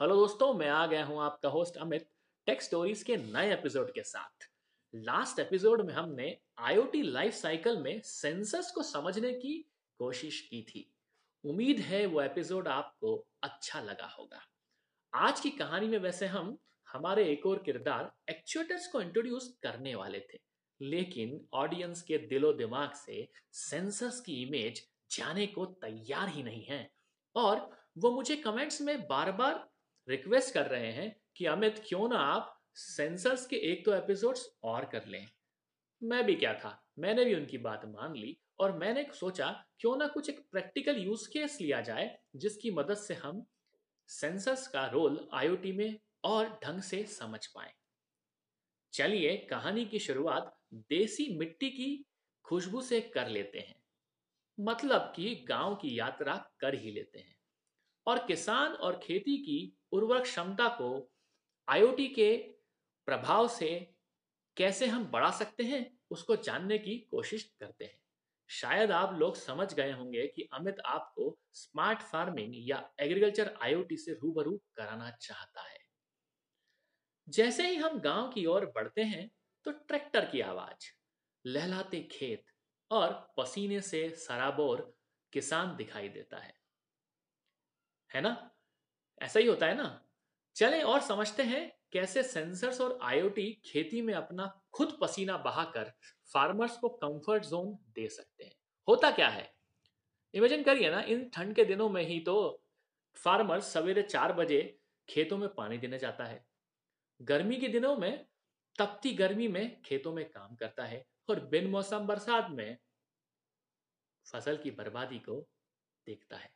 Hello दोस्तों, मैं आ गया हूँ आपका होस्ट अमित टेक स्टोरीज के नए एपिसोड के साथ। लास्ट एपिसोड में हमने आईओटी लाइफ साइकिल में सेंसर्स को समझने की कोशिश की थी। उम्मीद है वो एपिसोड आपको अच्छा लगा होगा। आज की कहानी में वैसे हम, हमारे एक और किरदार एक्चुएटर्स को इंट्रोड्यूस करने वाले थे। लेकिन ऑडियंस के दिलो दिमाग से सेंसर्स की इमेज जाने को तैयार ही नहीं है। और वो मुझे कमेंट्स में बार बार रिक्वेस्ट कर रहे हैं कि अमित, क्यों ना आप सेंसर्स के एक दो तो एपिसोड्स और कर लें। मैं भी क्या था? मैंने भी उनकी बात मान ली और मैंने सोचा, क्यों ना कुछ एक प्रैक्टिकल यूज़ केस लिया जाए, जिसकी मदद से हम सेंसर्स का रोल आईओटी में और ढंग से समझ पाए। चलिए, कहानी की शुरुआत देसी मिट्टी की खुशबू से कर लेते हैं। मतलब कि गाँव की यात्रा कर ही लेते हैं। और किसान और खेती की उर्वरक क्षमता को आईओटी के प्रभाव से कैसे हम बढ़ा सकते हैं, उसको जानने की कोशिश करते हैं। शायद आप लोग समझ गए होंगे कि अमित आपको स्मार्ट फ़ार्मिंग या एग्रीकल्चर आईओटी से रूबरू कराना चाहता है। जैसे ही हम गाँव की ओर बढ़ते हैं तो ट्रैक्टर की आवाज़, लहलाते खेत और पसीने से सराबोर किसान दिखाई देता है। है ना? ऐसा ही होता है ना। चलें और समझते हैं कैसे सेंसर्स और आईओटी खेती में अपना खुद पसीना बहाकर फार्मर्स को कंफर्ट जोन दे सकते हैं। होता क्या है? इमेजिन करिए ना, इन ठंड के दिनों में ही तो फार्मर सवेरे चार बजे खेतों में पानी देने जाता है। गर्मी के दिनों में, तपती गर्मी में खेतों में काम करता है और बिन मौसम बरसात में फ़सल की बर्बादी को देखता है।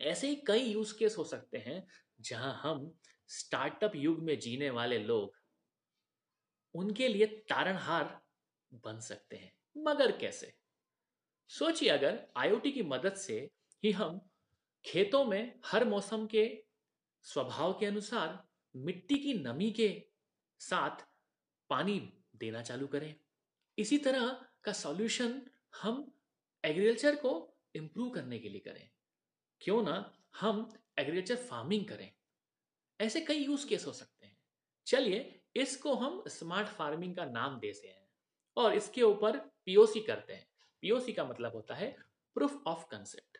ऐसे ही कई यूज़ केस हो सकते हैं जहाँ हम स्टार्टअप युग में जीने वाले लोग उनके लिए तारणहार बन सकते हैं। मगर कैसे? सोचिए अगर आईओटी की मदद से ही हम खेतों में हर मौसम के स्वभाव के अनुसार मिट्टी की नमी के साथ पानी देना चालू करें। इसी तरह का सॉल्यूशन हम एग्रीकल्चर को इंप्रूव करने के लिए करें। क्यों ना हम एग्रीकल्चर फ़ार्मिंग करें? ऐसे कई यूज़ केस हो सकते हैं। चलिए, इसको हम स्मार्ट फ़ार्मिंग का नाम देते हैं और इसके ऊपर पीओसी करते हैं। पीओसी का मतलब होता है प्रूफ ऑफ़ कंसेप्ट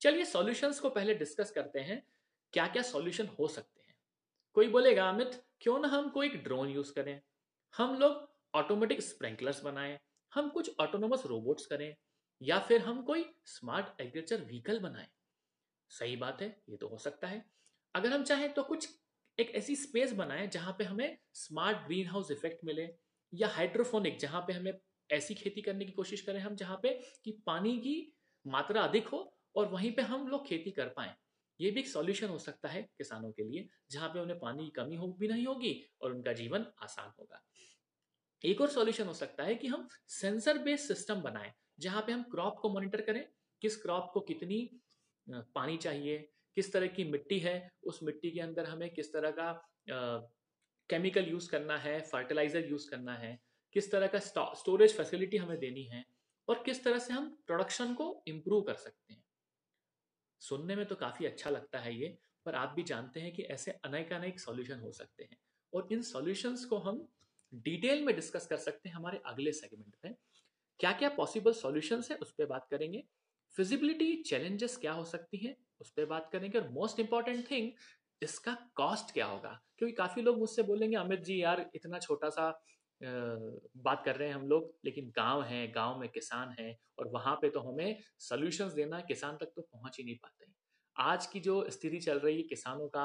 चलिए सॉल्यूशंस को पहले डिस्कस करते हैं क्या क्या सॉल्यूशन हो सकते हैं। कोई बोलेगा, अमित, क्यों ना हम कोई ड्रोन यूज़ करें? हम लोग ऑटोमेटिक स्प्रिंकलर्स बनाएँ, हम कुछ ऑटोनोमस रोबोट्स करें या फिर हम कोई स्मार्ट एग्रीकल्चर व्हीकल बनाएँ। सही बात है, ये तो हो सकता है। अगर हम चाहें तो कुछ एक ऐसी स्पेस बनाएँ जहाँ पे हमें स्मार्ट ग्रीन हाउस इफ़ेक्ट मिले या हाइड्रोफोनिक जहाँ पे हमें ऐसी खेती करने की कोशिश करें हम, जहाँ पे कि पानी की मात्रा अधिक हो और वहीं पे हम लोग खेती कर पाए। ये भी एक सॉल्यूशन हो सकता है किसानों के लिए, जहाँ पे उन्हें पानी की कमी हो, भी नहीं होगी और उनका जीवन आसान होगा। एक और सॉल्यूशन हो सकता है कि हम सेंसर बेस्ड सिस्टम बनाएँ, जहाँ पे हम क्रॉप को मॉनिटर करें, किस क्रॉप को कितनी पानी चाहिए। किस तरह की मिट्टी है, उस मिट्टी के अंदर हमें किस तरह का केमिकल यूज़ करना है, फर्टिलाइज़र यूज़ करना है, किस तरह का स्टोरेज फैसिलिटी हमें देनी है और किस तरह से हम प्रोडक्शन को इम्प्रूव कर सकते हैं। सुनने में तो काफ़ी अच्छा लगता है ये, पर आप भी जानते हैं कि ऐसे अनेक अनेक सॉल्यूशन हो सकते हैं और इन सॉल्यूशंस को हम डिटेल में डिस्कस कर सकते हैं हमारे अगले सेगमेंट में। क्या क्या पॉसिबल सॉल्यूशंस है, उस पर बात करेंगे। फिजिबिलिटी चैलेंजेस क्या हो सकती हैं, उस पर बात करेंगे। और मोस्ट इंपॉर्टेंट थिंग इसका कॉस्ट क्या होगा? क्योंकि काफ़ी लोग मुझसे बोलेंगे, अमित जी, यार, इतना छोटा सा बात कर रहे हैं हम लोग, लेकिन गाँव है, गाँव में किसान है, और वहाँ पे तो हमें सोल्यूशंस देना किसान तक तो पहुँच ही नहीं पाते आज की जो स्थिति चल रही है, किसानों का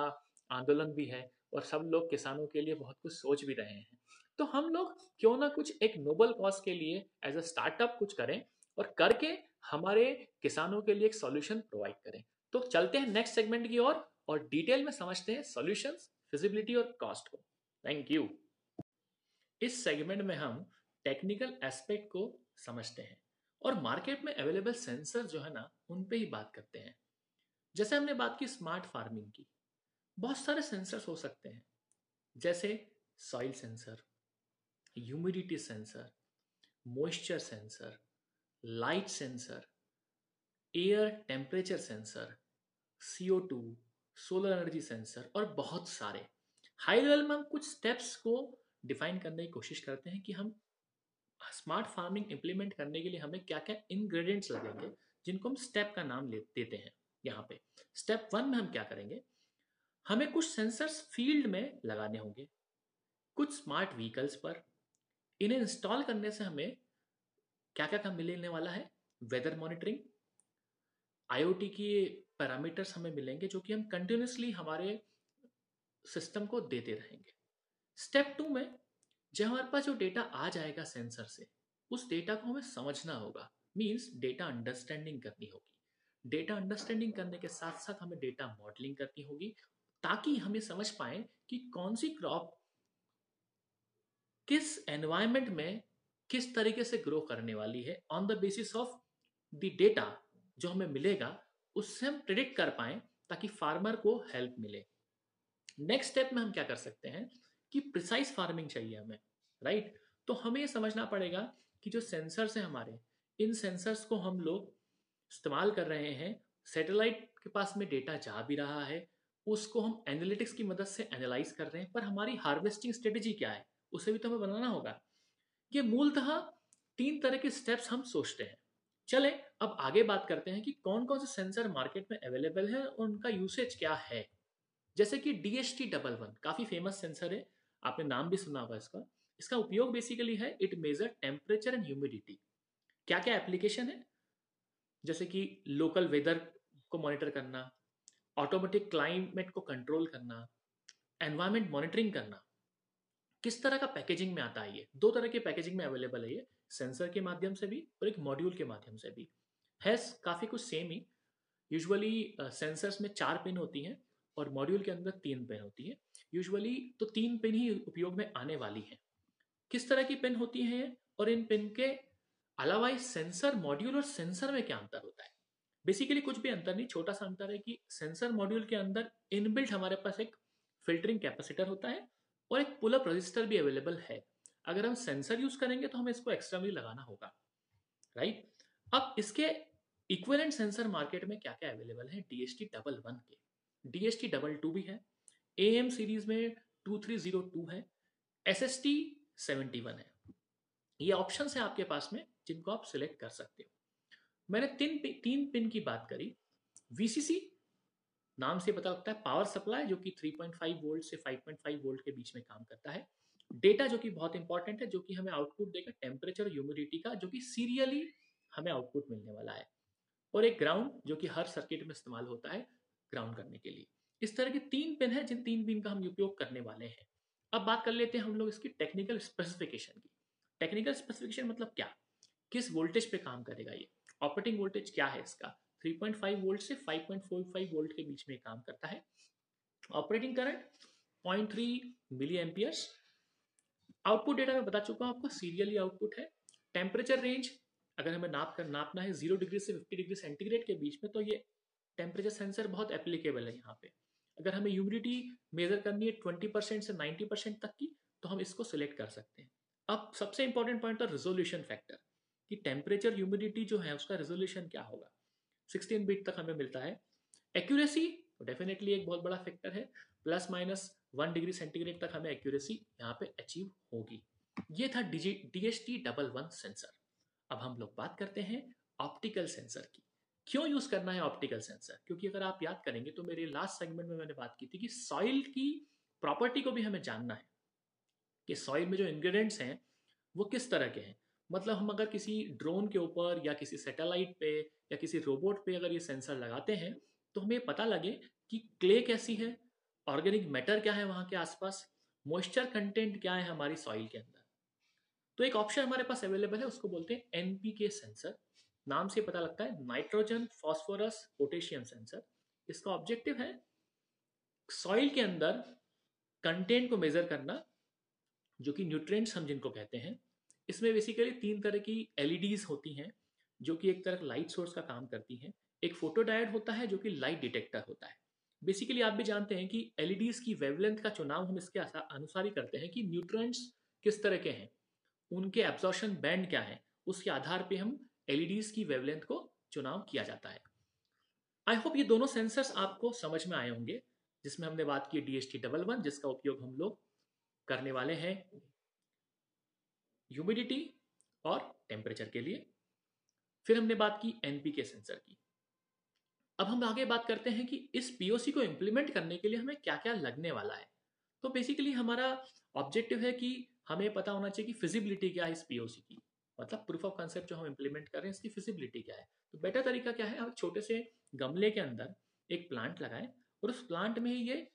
आंदोलन भी है, और सब लोग किसानों के लिए बहुत कुछ सोच भी रहे हैं। तो हम लोग क्यों ना कुछ एक नोबल कॉज के लिए एज अ स्टार्टअप कुछ करें, और करके हमारे किसानों के लिए एक सॉल्यूशन प्रोवाइड करें। तो चलते हैं नेक्स्ट सेगमेंट की ओर और, और डिटेल में समझते हैं सॉल्यूशंस फिजिबिलिटी और कॉस्ट को। थैंक यू इस सेगमेंट में हम टेक्निकल एस्पेक्ट को समझते हैं और मार्केट में अवेलेबल सेंसर जो है ना उन पे ही बात करते हैं। जैसे हमने बात की स्मार्ट फ़ार्मिंग की बहुत सारे सेंसर्स हो सकते हैं। जैसे soil sensor humidity sensor moisture sensor light sensor air temperature sensor CO two solar energy sensor और बहुत सारे। हाई लेवल में हम कुछ स्टेप्स को डिफाइन करने की कोशिश करते हैं कि हम स्मार्ट फ़ार्मिंग इंप्लीमेंट करने के लिए हमें क्या क्या इंग्रेडिएंट्स लगेंगे, जिनको हम स्टेप का नाम ले, देते हैं यहाँ पे। स्टेप वन में हम क्या करेंगे? हमें कुछ सेंसर्स फ़ील्ड में लगाने होंगे, कुछ स्मार्ट व्हीकल्स पर। इन्हें इंस्टॉल करने से हमें क्या क्या काम मिलने वाला है? वेदर मॉनिटरिंग आईओटी की पैरामीटर्स हमें मिलेंगे जो कि हम कंटिन्यूसली हमारे सिस्टम को देते रहेंगे। स्टेप टू में जब हमारे पास जो डेटा आ जाएगा सेंसर से, उस डेटा को हमें समझना होगा। मीन्स डेटा अंडरस्टैंडिंग करनी होगी। डेटा अंडरस्टैंडिंग करने के साथ साथ हमें डेटा मॉडलिंग करनी होगी, ताकि हम समझ पाए कि कौन सी क्रॉप किस एनवायरमेंट में किस तरीके से ग्रो करने वाली है on the basis of the data जो हमें मिलेगा, उससे हम प्रिडिक्ट कर पाए ताकि फार्मर को हेल्प मिले नेक्स्ट स्टेप में हम क्या कर सकते हैं कि प्रिसाइज फ़ार्मिंग चाहिए हमें राइट right? तो हमें ये समझना पड़ेगा कि जो सेंसर्स हैं हमारे, इन सेंसर्स को हम लोग इस्तेमाल कर रहे हैं सैटेलाइट के पास में डेटा जा भी रहा है, उसको हम एनालिटिक्स की मदद से एनालाइज कर रहे हैं, पर हमारी हार्वेस्टिंग स्ट्रेटेजी क्या है, उसे भी तो हमें बनाना होगा ये मूलतः तीन तरह के स्टेप्स हम सोचते हैं। चले, अब आगे बात करते हैं कि कौन कौन से सेंसर मार्केट में अवेलेबल है और उनका यूसेज क्या है। जैसे कि D H T double one काफ़ी फ़ेमस सेंसर है। आपने नाम भी सुना होगा इसका। इसका उपयोग बेसिकली है it measure temperature and humidity क्या क्या एप्लीकेशन है? जैसे कि लोकल वेदर को मॉनिटर करना ऑटोमेटिक क्लाइमेट को कंट्रोल करना एनवायरमेंट मॉनिटरिंग करना। किस तरह का पैकेजिंग में आता है ये? दो तरह के पैकेजिंग में अवेलेबल है ये सेंसर के माध्यम से भी और एक मॉड्यूल के माध्यम से भी। है काफ़ी कुछ सेम ही। यूजुअली सेंसर्स में चार पिन होती हैं और मॉड्यूल के अंदर तीन पिन होती है। यूजुअली तो तीन पिन ही उपयोग में आने वाली हैं। किस तरह की पिन होती हैं और इन पिन के अलावा इस सेंसर मॉड्यूल और सेंसर में क्या अंतर होता है? बेसिकली कुछ भी अंतर नहीं, छोटा सा अंतर है कि सेंसर मॉड्यूल के अंदर इनबिल्ट हमारे पास एक फिल्टरिंग कैपेसिटर होता है और एक पुलअप रजिस्टर भी अवेलेबल है। अगर हम सेंसर यूज़ करेंगे तो हमें इसको एक्स्ट्रा लगाना होगा। राइट अब इसके इक्वलेंट सेंसर मार्केट में क्या क्या अवेलेबल है डीएसटी डबल वन के। डीएसटी डबल टू भी है। ए एम सीरीज़ में टू थ्री ज़ीरो टू है। S S T seventy one है। ये ऑप्शन है आपके पास में, जिनको आप सिलेक्ट कर सकते हो। मैंने तीन तीन पिन की बात करी। वीसीसी नाम से पता लगता है पावर सप्लाई जो कि 3.5 वोल्ट से 5.5 वोल्ट के बीच में काम करता है। डेटा जो कि बहुत इंपॉर्टेंट है, जो कि हमें आउटपुट देगा टेम्परेचर ह्यूमिडिटी का, जो कि सीरियली हमें आउटपुट मिलने वाला है। और एक ग्राउंड जो कि हर सर्किट में इस्तेमाल होता है ग्राउंड करने के लिए। इस तरह के तीन पिन है, जिन तीन पिन का हम उपयोग करने वाले हैं। अब बात कर लेते हैं हम लोग इसकी टेक्निकल स्पेसिफिकेशन की। टेक्निकल स्पेसिफिकेशन मतलब क्या? किस वोल्टेज पे काम करेगा ये? ऑपरेटिंग वोल्टेज क्या है इसका? 3.5 वोल्ट से 5.45 वोल्ट के बीच में काम करता है। Operating current 0.3 milliamperes output data मैं बता चुका हूँ आपको सीरियली आउटपुट है। टेम्परेचर रेंज अगर हमें नाप कर, नापना है ज़ीरो डिग्री से फिफ्टी डिग्री सेंटीग्रेड के बीच में तो ये टेम्परेचर सेंसर बहुत एप्लीकेबल है यहाँ पे। अगर हमें ह्यूमिडिटी मेजर करनी है ट्वेंटी परसेंट से नाइन्टी परसेंट तक की तो हम इसको सिलेक्ट कर सकते हैं। अब सबसे इंपॉर्टेंट पॉइंट था रिजोल्यूशन फैक्टर कि टेम्परेचर ह्यूमिडिटी जो है, उसका रिजोल्यूशन क्या होगा? सिक्सटीन बीट तक हमें मिलता है। एक्यूरेसी डेफिनेटली एक बहुत बड़ा फैक्टर है। Plus minus one degree centigrade तक हमें एक्यूरेसी यहाँ पे अचीव होगी। ये था D H T double one sensor अब हम लोग बात करते हैं ऑप्टिकल सेंसर की। क्यों यूज़ करना है ऑप्टिकल सेंसर क्योंकि अगर आप याद करेंगे तो मेरे लास्ट सेगमेंट में मैंने बात की थी कि सॉइल की प्रॉपर्टी को भी हमें जानना है। कि सॉइल में जो इंग्रेडिएंट्स हैं, वो किस तरह के हैं? मतलब हम अगर किसी ड्रोन के ऊपर या किसी सैटेलाइट पे या किसी रोबोट पे अगर ये सेंसर लगाते हैं तो हमें पता लगे कि क्ले कैसी है, ऑर्गेनिक मैटर क्या है वहाँ के आसपास, मॉइस्चर कंटेंट क्या है हमारी सॉइल के अंदर। तो एक ऑप्शन हमारे पास अवेलेबल है, उसको बोलते हैं एनपीके सेंसर। नाम से पता लगता है, नाइट्रोजन, फॉस्फोरस, पोटेशियम सेंसर। इसका ऑब्जेक्टिव है, सॉइल के अंदर कंटेंट को मेजर करना, जो कि न्यूट्रिएंट्स हम जिनको कहते हैं इसमें बेसिकली तीन तरह की एलईडीज होती हैं, जो कि एक तरह लाइट सोर्स का काम करती हैं। एक फ़ोटो डायड होता है, जो कि लाइट डिटेक्टर होता है। बेसिकली आप भी जानते हैं कि एलईडीज की वेवलेंथ का चुनाव हम इसके अनुसार ही करते हैं कि न्यूट्रंट्स किस तरह के हैं, उनके एब्जॉर्शन बैंड क्या है, उसके आधार पे हम एलईडीज की वेवलेंथ को चुनाव किया जाता है। आई होप ये दोनों सेंसर्स आपको समझ में आए होंगे, जिसमें हमने बात की D S T double one जिसका उपयोग हम लोग करने वाले हैं। ह्यूमिडिटी और टेम्परेचर के लिए। फिर हमने बात की एनपीके सेंसर की। अब हम आगे बात करते हैं कि इस पीओसी को इम्प्लीमेंट करने के लिए हमें क्या क्या लगने वाला है। तो बेसिकली हमारा ऑब्जेक्टिव है कि हमें पता होना चाहिए कि फिजिबिलिटी क्या है इस पीओसी की। मतलब प्रूफ ऑफ़ कॉन्सेप्ट जो हम इम्प्लीमेंट कर रहे हैं, इसकी फिजिबिलिटी क्या है। तो बेटर तरीका क्या है? हम छोटे से गमले के अंदर एक प्लांट लगाएँ और उस प्लांट में ये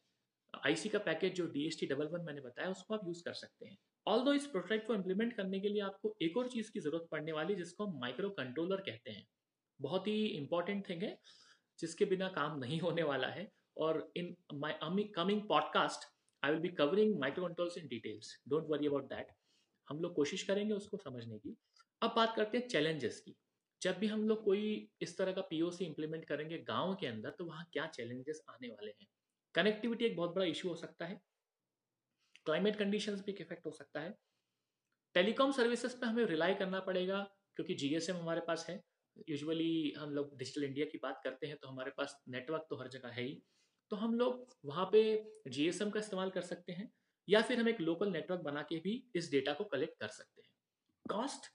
आईसी का पैकेज जो D S T double one मैंने बताया, उसको आप यूज़ कर सकते हैं। ऑल दो इस प्रोजेक्ट को इम्प्लीमेंट करने के लिए आपको एक और चीज़ की ज़रूरत पड़ने वाली जिसको हम माइक्रो कंट्रोलर कहते हैं। बहुत ही इंपॉर्टेंट थिंग है, जिसके बिना काम नहीं होने वाला है। और in my coming podcast I will be covering micro controls in details don't worry about that हम लोग कोशिश करेंगे उसको समझने की। अब बात करते हैं चैलेंजेस की। जब भी हम लोग कोई इस तरह का पीओसी इंप्लीमेंट करेंगे गाँव के अंदर तो वहाँ क्या चैलेंजेस आने वाले हैं? कनेक्टिविटी एक बहुत बड़ा इशू हो सकता है। क्लाइमेट कंडीशंस भी एक इफ़ेक्ट हो सकता है। टेलीकॉम सर्विसेज़ पे हमें रिलाई करना पड़ेगा, क्योंकि जीएसएम हमारे पास है। यूजुअली हम लोग डिजिटल इंडिया की बात करते हैं तो हमारे पास नेटवर्क तो हर जगह है ही। तो हम लोग वहाँ पे जीएसएम का इस्तेमाल कर सकते हैं, या फिर हम एक लोकल नेटवर्क बना के भी इस डेटा को कलेक्ट कर सकते हैं। कॉस्ट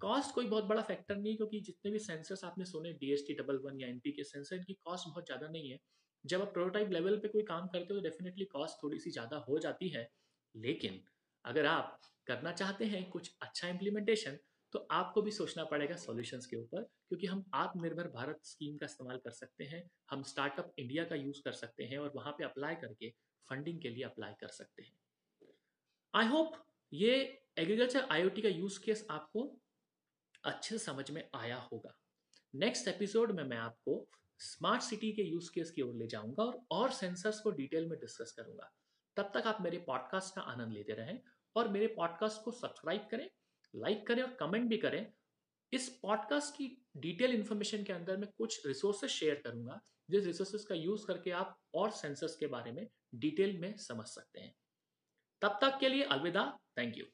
कॉस्ट कोई बहुत बड़ा फैक्टर नहीं, क्योंकि जितने भी सेंसर्स आपने सुने डीएसटी डबल वन या एनपी के सेंसर इनकी कॉस्ट बहुत ज़्यादा नहीं है। जब आप प्रोटोटाइप लेवल पे कोई काम करते हो तो डेफिनेटली कॉस्ट थोड़ी सी ज़्यादा हो जाती है। लेकिन अगर आप करना चाहते हैं कुछ अच्छा इम्प्लीमेंटेशन तो आपको भी सोचना पड़ेगा सॉल्यूशंस के ऊपर, क्योंकि हम आत्मनिर्भर भारत स्कीम का इस्तेमाल कर सकते हैं, हम स्टार्टअप इंडिया का यूज़ कर सकते हैं और वहाँ पे अप्लाई करके फंडिंग के लिए अप्लाई कर सकते हैं। आई होप ये एग्रीकल्चर आईओटी का यूज़ केस आपको अच्छे समझ में आया होगा। नेक्स्ट एपिसोड में मैं आपको स्मार्ट सिटी के यूज़ केस की ओर ले जाऊँगा और और सेंसर्स को डिटेल में डिस्कस करूँगा। तब तक आप मेरे पॉडकास्ट का आनंद लेते रहें और मेरे पॉडकास्ट को सब्सक्राइब करें लाइक करें और कमेंट भी करें। इस पॉडकास्ट की डिटेल इन्फॉर्मेशन के अंदर मैं कुछ रिसोर्सेज शेयर करूँगा, जिस रिसोर्सेज का यूज़ करके आप और सेंसर्स के बारे में डिटेल में समझ सकते हैं। तब तक के लिए अलविदा थैंक यू